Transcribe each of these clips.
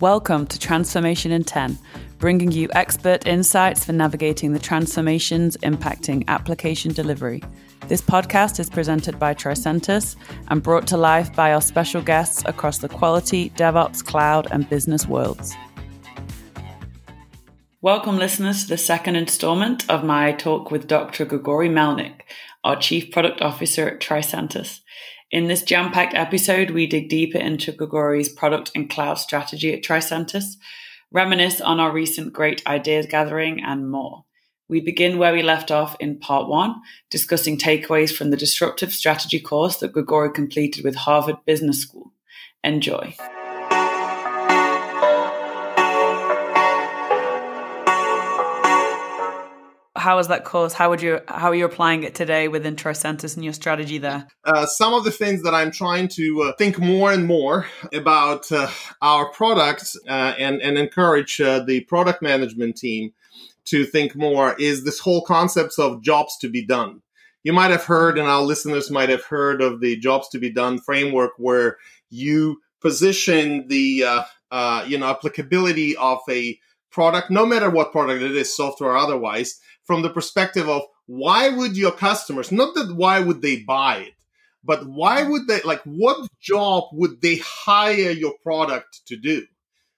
Welcome to Transformation in 10, bringing you expert insights for navigating the transformations impacting application delivery. This podcast is presented by Tricentis and brought to life by our special guests across the quality, DevOps, cloud, and business worlds. Welcome, listeners, to the second installment of my talk with Dr. Grigory Melnik, our Chief Product Officer at Tricentis. In this jam packed episode, we dig deeper into Grigory's product and cloud strategy at Tricentis, reminisce on our recent great ideas gathering, and more. We begin where we left off in part one, discussing takeaways from the disruptive strategy course that Grigory completed with Harvard Business School. Enjoy. How was that course? How would you how are you applying it today within Tricentis and your strategy there? Uh, some of the things that I'm trying to uh, think more and more about uh, our products uh, and and encourage uh, the product management team to think more is this whole concept of jobs to be done. You might have heard, and our listeners might have heard of the jobs to be done framework, where you position the uh, you know applicability of a product, no matter what product it is, software or otherwise, from the perspective of why would your customers, not that why would they buy it, but why would they, like, what job would they hire your product to do?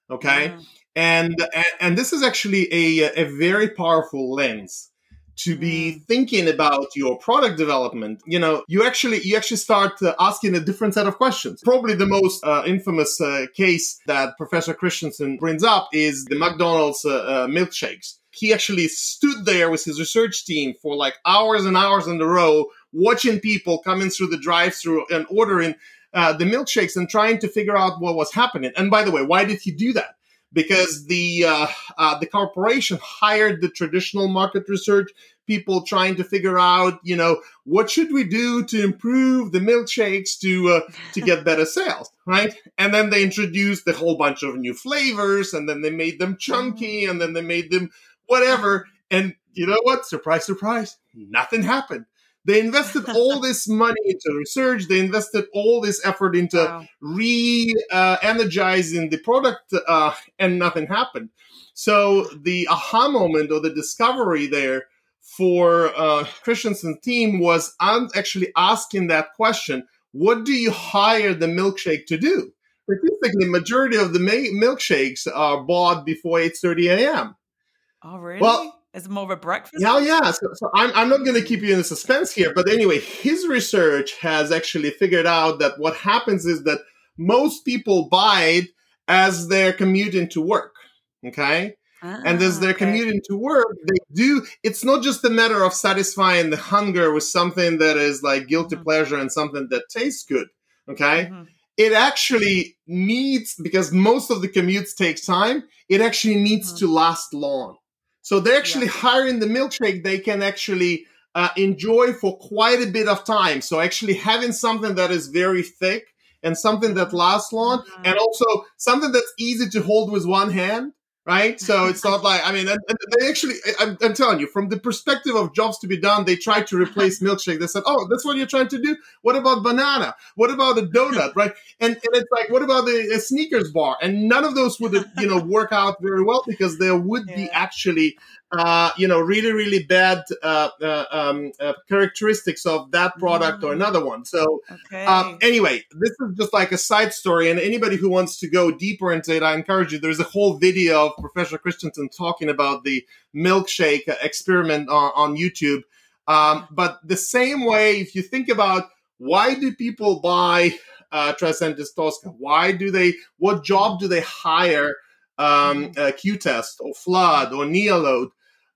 Okay. Mm. And, and this is actually a, a very powerful lens to be mm. thinking about your product development you know you actually you actually start uh, asking a different set of questions probably the most uh, infamous uh, case that professor christensen brings up is the mcdonald's uh, uh, milkshakes he actually stood there with his research team for like hours and hours in a row, watching people coming through the drive-through and ordering uh, the milkshakes and trying to figure out what was happening. And by the way, why did he do that? Because the uh, uh, the corporation hired the traditional market research people trying to figure out, you know, what should we do to improve the milkshakes to uh, to get better sales, right? And then they introduced a whole bunch of new flavors, and then they made them chunky, and then they made them whatever. And you know what? Surprise, surprise, nothing happened. They invested all this money into research. They invested all this effort into wow. re-energizing uh, the product, uh, and nothing happened. So the aha moment or the discovery there for uh, Christensen's team was actually asking that question: What do you hire the milkshake to do? Statistically, majority of the ma- milkshakes are bought before 8:30 a.m. Oh, really? Well, it's more of a breakfast. Yeah, yeah. So, so I'm, I'm not going to keep you in the suspense here, but anyway, his research has actually figured out that what happens is that most people buy it as they're commuting to work. Okay. Ah, and as they're okay. commuting to work, they do. It's not just a matter of satisfying the hunger with something that is like guilty mm-hmm. pleasure and something that tastes good. Okay. Mm-hmm it actually needs because most of the commutes take time it actually needs mm-hmm. to last long so they're actually yeah. hiring the milkshake they can actually uh, enjoy for quite a bit of time. So actually having something that is very thick and something that lasts long mm-hmm. and also something that's easy to hold with one hand right? So it's not like I mean, and, and they actually, I'm, I'm, telling you, from the perspective of jobs to be done, they tried to replace milkshake. They said, "Oh, that's what you're trying to do. What about banana? What about a donut? right?" And, and it's like, "What about the uh, Snickers bar?" And none of those would, you know, work out very well because there would yeah. be actually uh, you know, really, really bad uh, uh, um, uh, characteristics of that product mm. or another one. So, okay. um, anyway, this is just like a side story. And anybody who wants to go deeper into it, I encourage you. There's a whole video of Professor Christensen talking about the milkshake experiment on, on YouTube. Um, but the same way, if you think about why do people buy uh, Tricentis Tosca? Why do they? What job do they hire? Um, uh, Qtest or Flood or Neoload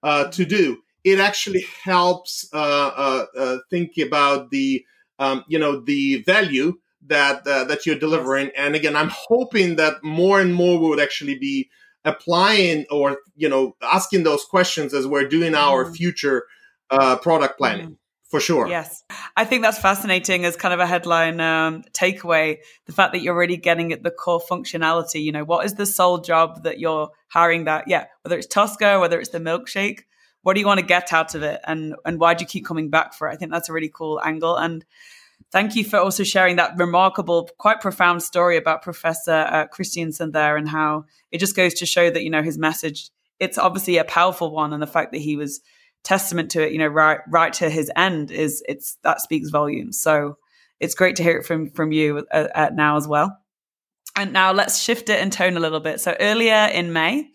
uh, to do. It actually helps uh, uh, uh, think about the um, you know the value that uh, that you're delivering. And again, I'm hoping that more and more would actually be applying or you know asking those questions as we're doing our mm. future uh, product planning. For sure. Yes. I think that's fascinating as kind of a headline um, takeaway. The fact that you're really getting at the core functionality. You know, what is the sole job that you're hiring that? Yeah, whether it's Tosca, whether it's the milkshake, what do you want to get out of it? And, and why do you keep coming back for it? I think that's a really cool angle. And thank you for also sharing that remarkable, quite profound story about Professor uh, Christensen there and how it just goes to show that, you know, his message, it's obviously a powerful one. And the fact that he was testament to it, you know, right, right to his end is it's, that speaks volumes. So it's great to hear it from, from you uh, uh, now as well. And now let's shift it in tone a little bit. So earlier in May,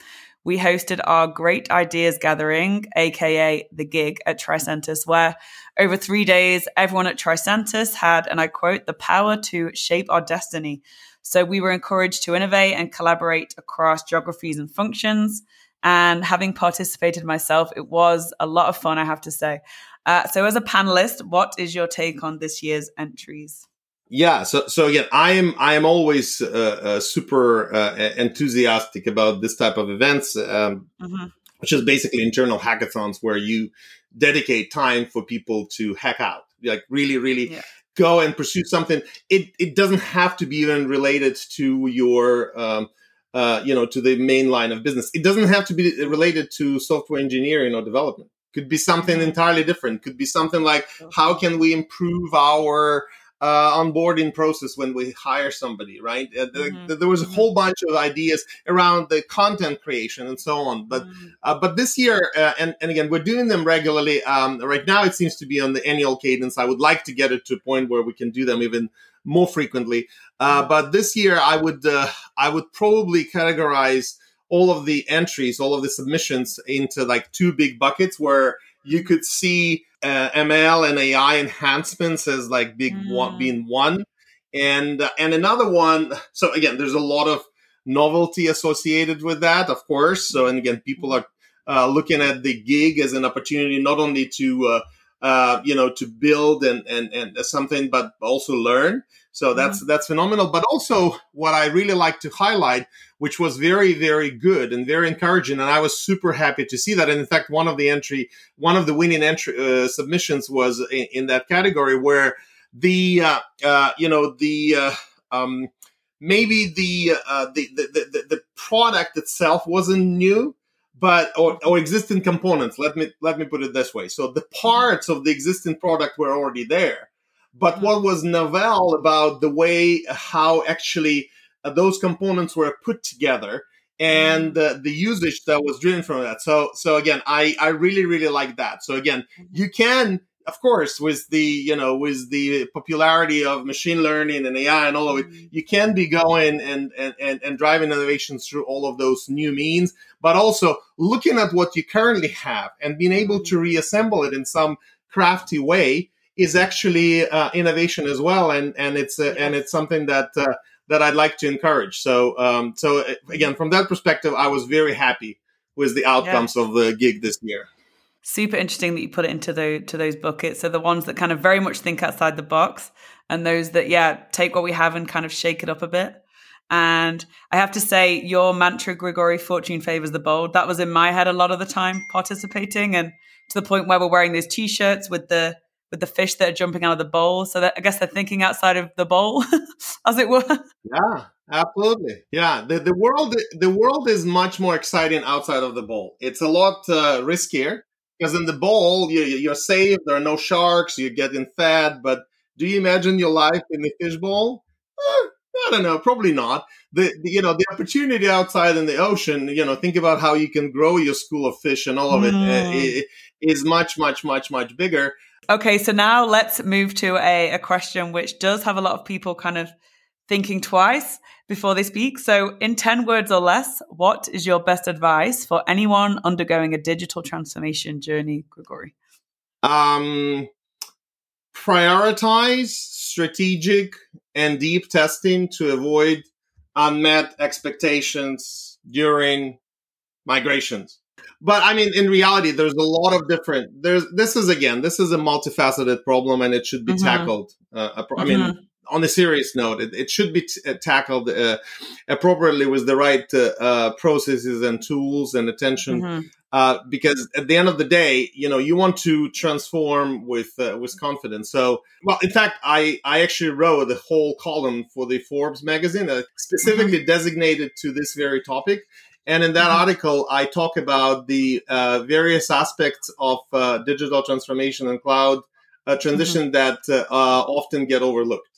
we hosted our Great Ideas Gathering, aka the gig at Tricentis, where over three days, everyone at Tricentis had, and I quote, the power to shape our destiny. So we were encouraged to innovate and collaborate across geographies and functions. And having participated myself, it was a lot of fun, I have to say. Uh, so, as a panelist, what is your take on this year's entries? Yeah, so so again, I am I am always uh, uh, super uh, enthusiastic about this type of events, um, mm-hmm. which is basically internal hackathons where you dedicate time for people to hack out, like really, really yeah. go and pursue something. It it doesn't have to be even related to your um, uh, you know to the main line of business. It doesn't have to be related to software engineering or development. Could be something mm-hmm. entirely different. Could be something like how can we improve our uh, onboarding process when we hire somebody, right? Uh, mm-hmm. there was a mm-hmm. whole bunch of ideas around the content creation and so on. But mm-hmm. uh, but this year, uh, and and again, we're doing them regularly. Um, right now, it seems to be on the annual cadence. I would like to get it to a point where we can do them even more frequently. Uh, mm-hmm. but this year, I would uh, I would probably categorize all of the entries, all of the submissions into like two big buckets where you could see uh, ML and AI enhancements as like big mm. one, being one, and uh, and another one. So again, there's a lot of novelty associated with that, of course. So and again, people are uh, looking at the gig as an opportunity not only to uh, you know to build and and and something, but also learn. So that's mm-hmm. that's phenomenal. But also, what I really like to highlight, which was very very good and very encouraging, and I was super happy to see that. And in fact, one of the entry, one of the winning entry uh, submissions was in, in, that category where the uh, uh, you know the uh, um, maybe the, uh, the, the the the product itself wasn't new, but or, or existing components. Let me let me put it this way. So the parts of the existing product were already there but mm-hmm. what was novel about the way how actually uh, those components were put together and mm-hmm. uh, the usage that was driven from that. So, so again, I, I really, really like that. So again, mm-hmm. you can, of course, with the, you know, with the popularity of machine learning and AI and all of it, you can be going and, and, and, and driving innovations through all of those new means, but also looking at what you currently have and being able to reassemble it in some crafty way is actually uh, innovation as well, and and it's uh, and it's something that uh, that I'd like to encourage. So um, so uh, again, from that perspective, I was very happy with the outcomes yeah. of the gig this year. Super interesting that you put it into the to those buckets. So the ones that kind of very much think outside the box, and those that yeah take what we have and kind of shake it up a bit. And I have to say, your mantra, Grigory, fortune favors the bold, that was in my head a lot of the time participating. And to the point where we're wearing those t shirts with the with the fish that are jumping out of the bowl. So that, I guess they're thinking outside of the bowl, as it were. Yeah, absolutely. Yeah, the, the world the world is much more exciting outside of the bowl. It's a lot uh, riskier because in the bowl you, you're safe. There are no sharks. You're getting fed. But do you imagine your life in the fish bowl? Eh, I don't know, probably not. The, the, you know the opportunity outside in the ocean. You know, think about how you can grow your school of fish and all of it, mm. it is much, much, much, much bigger. Okay, so now let's move to a, a question which does have a lot of people kind of thinking twice before they speak. So, in 10 words or less, what is your best advice for anyone undergoing a digital transformation journey, Grigory? Um, prioritize strategic and deep testing to avoid unmet expectations during migrations but I mean, in reality, there's a lot of different. There's this is again, this is a multifaceted problem, and it should be mm-hmm. tackled. Uh, I mean, mm-hmm. On a serious note, it, it should be t- uh, tackled uh, appropriately with the right uh, uh processes and tools and attention. Mm-hmm. Uh, because at the end of the day, you know, you want to transform with with confidence. So, well, in fact, I I actually wrote a whole column for the Forbes magazine, specifically mm-hmm. designated to this very topic and in that mm-hmm. article, I talk about the uh, various aspects of uh, digital transformation and cloud a transition that uh, uh, often get overlooked.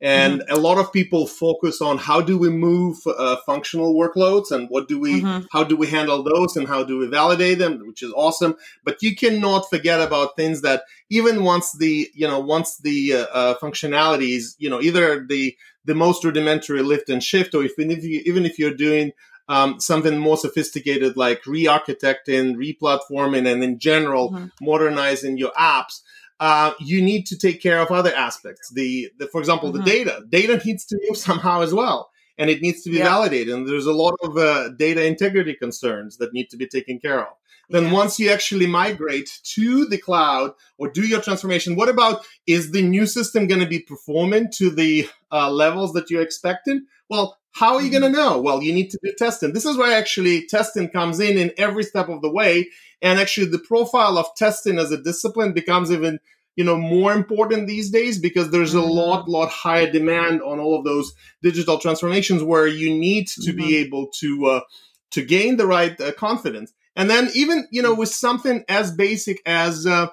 And mm-hmm. a lot of people focus on how do we move uh, functional workloads and what do we, mm-hmm. how do we handle those and how do we validate them, which is awesome. But you cannot forget about things that even once the, you know, once the uh, uh, functionalities, you know, either the the most rudimentary lift and shift, or even if you, even if you're doing um, something more sophisticated like re-architecting, re-platforming, and in general mm-hmm. modernizing your apps, uh, you need to take care of other aspects. The, the for example, mm-hmm. the data. Data needs to move somehow as well, and it needs to be yeah. validated. And there's a lot of uh, data integrity concerns that need to be taken care of. Then yeah. once you actually migrate to the cloud or do your transformation, what about is the new system going to be performing to the uh, levels that you're expecting? Well, how are you going to mm-hmm. know? Well, you need to do testing. This is where actually testing comes in in every step of the way. And actually the profile of testing as a discipline becomes even, you know, more important these days because there's a mm-hmm. lot, lot higher demand on all of those digital transformations where you need to mm-hmm. be able to, uh, to gain the right uh, confidence. And then even, you know, with something as basic as, uh,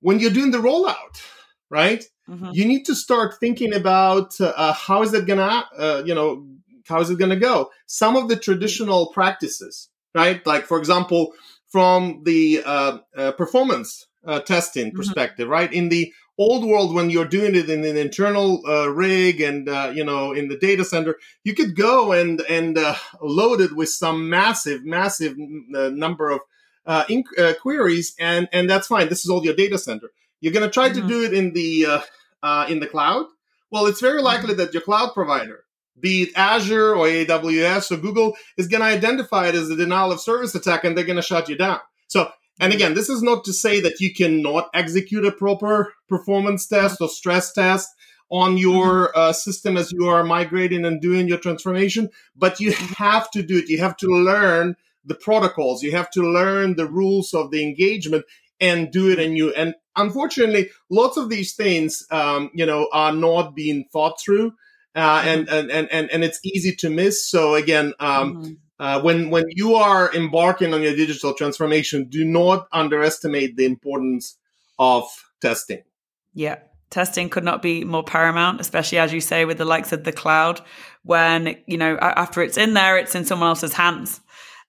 when you're doing the rollout, right? Mm-hmm. You need to start thinking about uh, how is it gonna, uh, you know, how is it gonna go? Some of the traditional practices, right? Like for example, from the uh, uh performance uh, testing mm-hmm. perspective, right? In the old world, when you're doing it in an internal uh, rig and you know in the data center, you could go and and load it with some massive, massive number of inc- queries, and and that's fine. This is all your data center you're going to try mm-hmm. to do it in the uh, uh, in the cloud. Well, it's very likely mm-hmm. that your cloud provider, be it Azure or AWS or Google, is going to identify it as a denial of service attack, and they're going to shut you down. So, and mm-hmm. again, this is not to say that you cannot execute a proper performance test or stress test on your mm-hmm. uh, system as you are migrating and doing your transformation, but you have to do it. You have to learn the protocols. You have to learn the rules of the engagement and do it and you and unfortunately lots of these things um, you know are not being thought through uh, mm-hmm. and, and and and it's easy to miss so again um, mm-hmm. Uh, when when you are embarking on your digital transformation do not underestimate the importance of testing yeah testing could not be more paramount especially as you say with the likes of the cloud when you know after it's in there it's in someone else's hands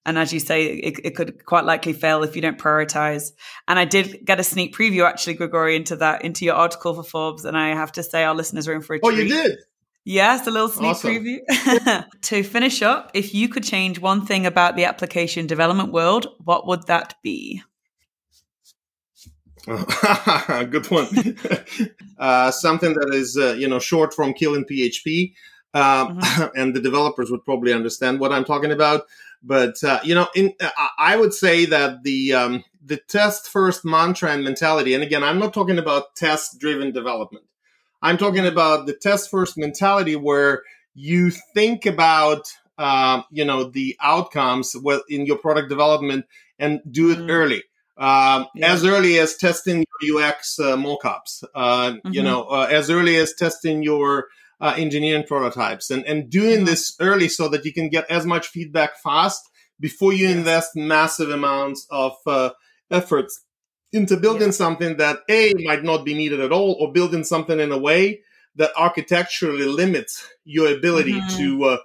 and as you say, it, it, could quite likely fail if you don't prioritize. And I did get a sneak preview, actually, Grigory, into that, into your article for Forbes. And I have to say, our listeners are in for a treat. Oh, you did? Yes, a little sneak awesome. preview. to finish up, if you could change one thing about the application development world, what would that be? Good one. uh, something that is, uh, you know, short from killing PHP. Um, mm-hmm. and the developers would probably understand what I'm talking about. But uh, you know, in, uh, I would say that the um, the test first mantra and mentality, and again, I'm not talking about test driven development. I'm talking about the test first mentality where you think about uh, you know the outcomes in your product development and do it mm. early. Um, yeah. As early as testing your UX uh, mockups, uh, mm-hmm. you know, uh, as early as testing your uh, engineering prototypes and, and doing mm-hmm. this early so that you can get as much feedback fast before you yes. invest massive amounts of uh, efforts into building yeah. something that a might not be needed at all or building something in a way that architecturally limits your ability mm-hmm. to uh,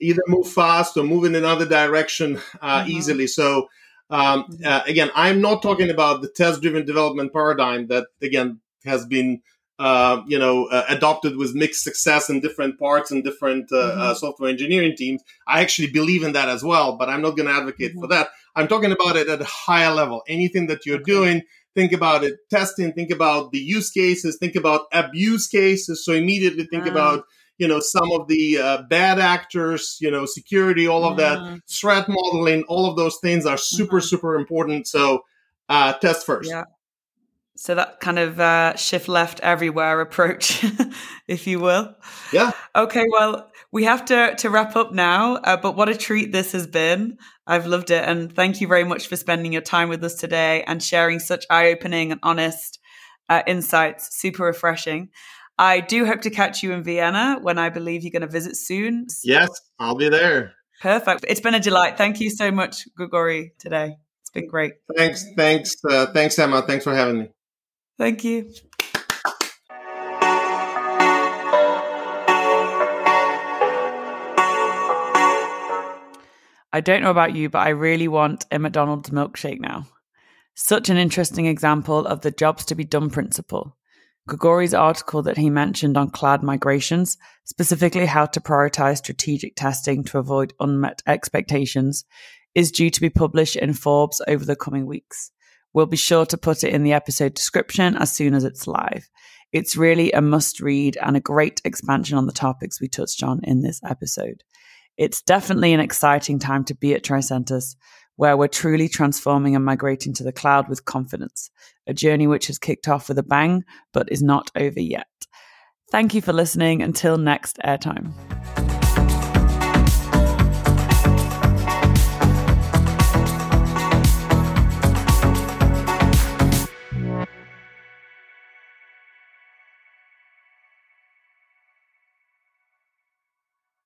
either move fast or move in another direction uh, mm-hmm. easily so um, mm-hmm. uh, again i'm not talking about the test driven development paradigm that again has been uh, you know, uh, adopted with mixed success in different parts and different uh, mm-hmm. Uh, software engineering teams. I actually believe in that as well, but I'm not going to advocate mm-hmm. for that. I'm talking about it at a higher level. Anything that you're okay. doing, think about it testing, think about the use cases, think about abuse cases. So immediately think about, you know, some of the uh, bad actors, you know, security, all of that, mm-hmm. threat modeling, all of those things are super, mm-hmm. super important. So uh, test first. Yeah. So that kind of uh, shift left everywhere approach, if you will. Yeah. Okay. Well, we have to to wrap up now. Uh, but what a treat this has been. I've loved it, and thank you very much for spending your time with us today and sharing such eye opening and honest uh, insights. Super refreshing. I do hope to catch you in Vienna when I believe you're going to visit soon. Yes, I'll be there. Perfect. It's been a delight. Thank you so much, Grigory, today. It's been great. Thanks. Thanks. Uh, thanks, Emma. Thanks for having me. Thank you. I don't know about you, but I really want a McDonald's milkshake now. Such an interesting example of the jobs to be done principle. Grigory's article that he mentioned on cloud migrations, specifically how to prioritize strategic testing to avoid unmet expectations, is due to be published in Forbes over the coming weeks. We'll be sure to put it in the episode description as soon as it's live. It's really a must read and a great expansion on the topics we touched on in this episode. It's definitely an exciting time to be at Tricentis, where we're truly transforming and migrating to the cloud with confidence, a journey which has kicked off with a bang, but is not over yet. Thank you for listening. Until next airtime.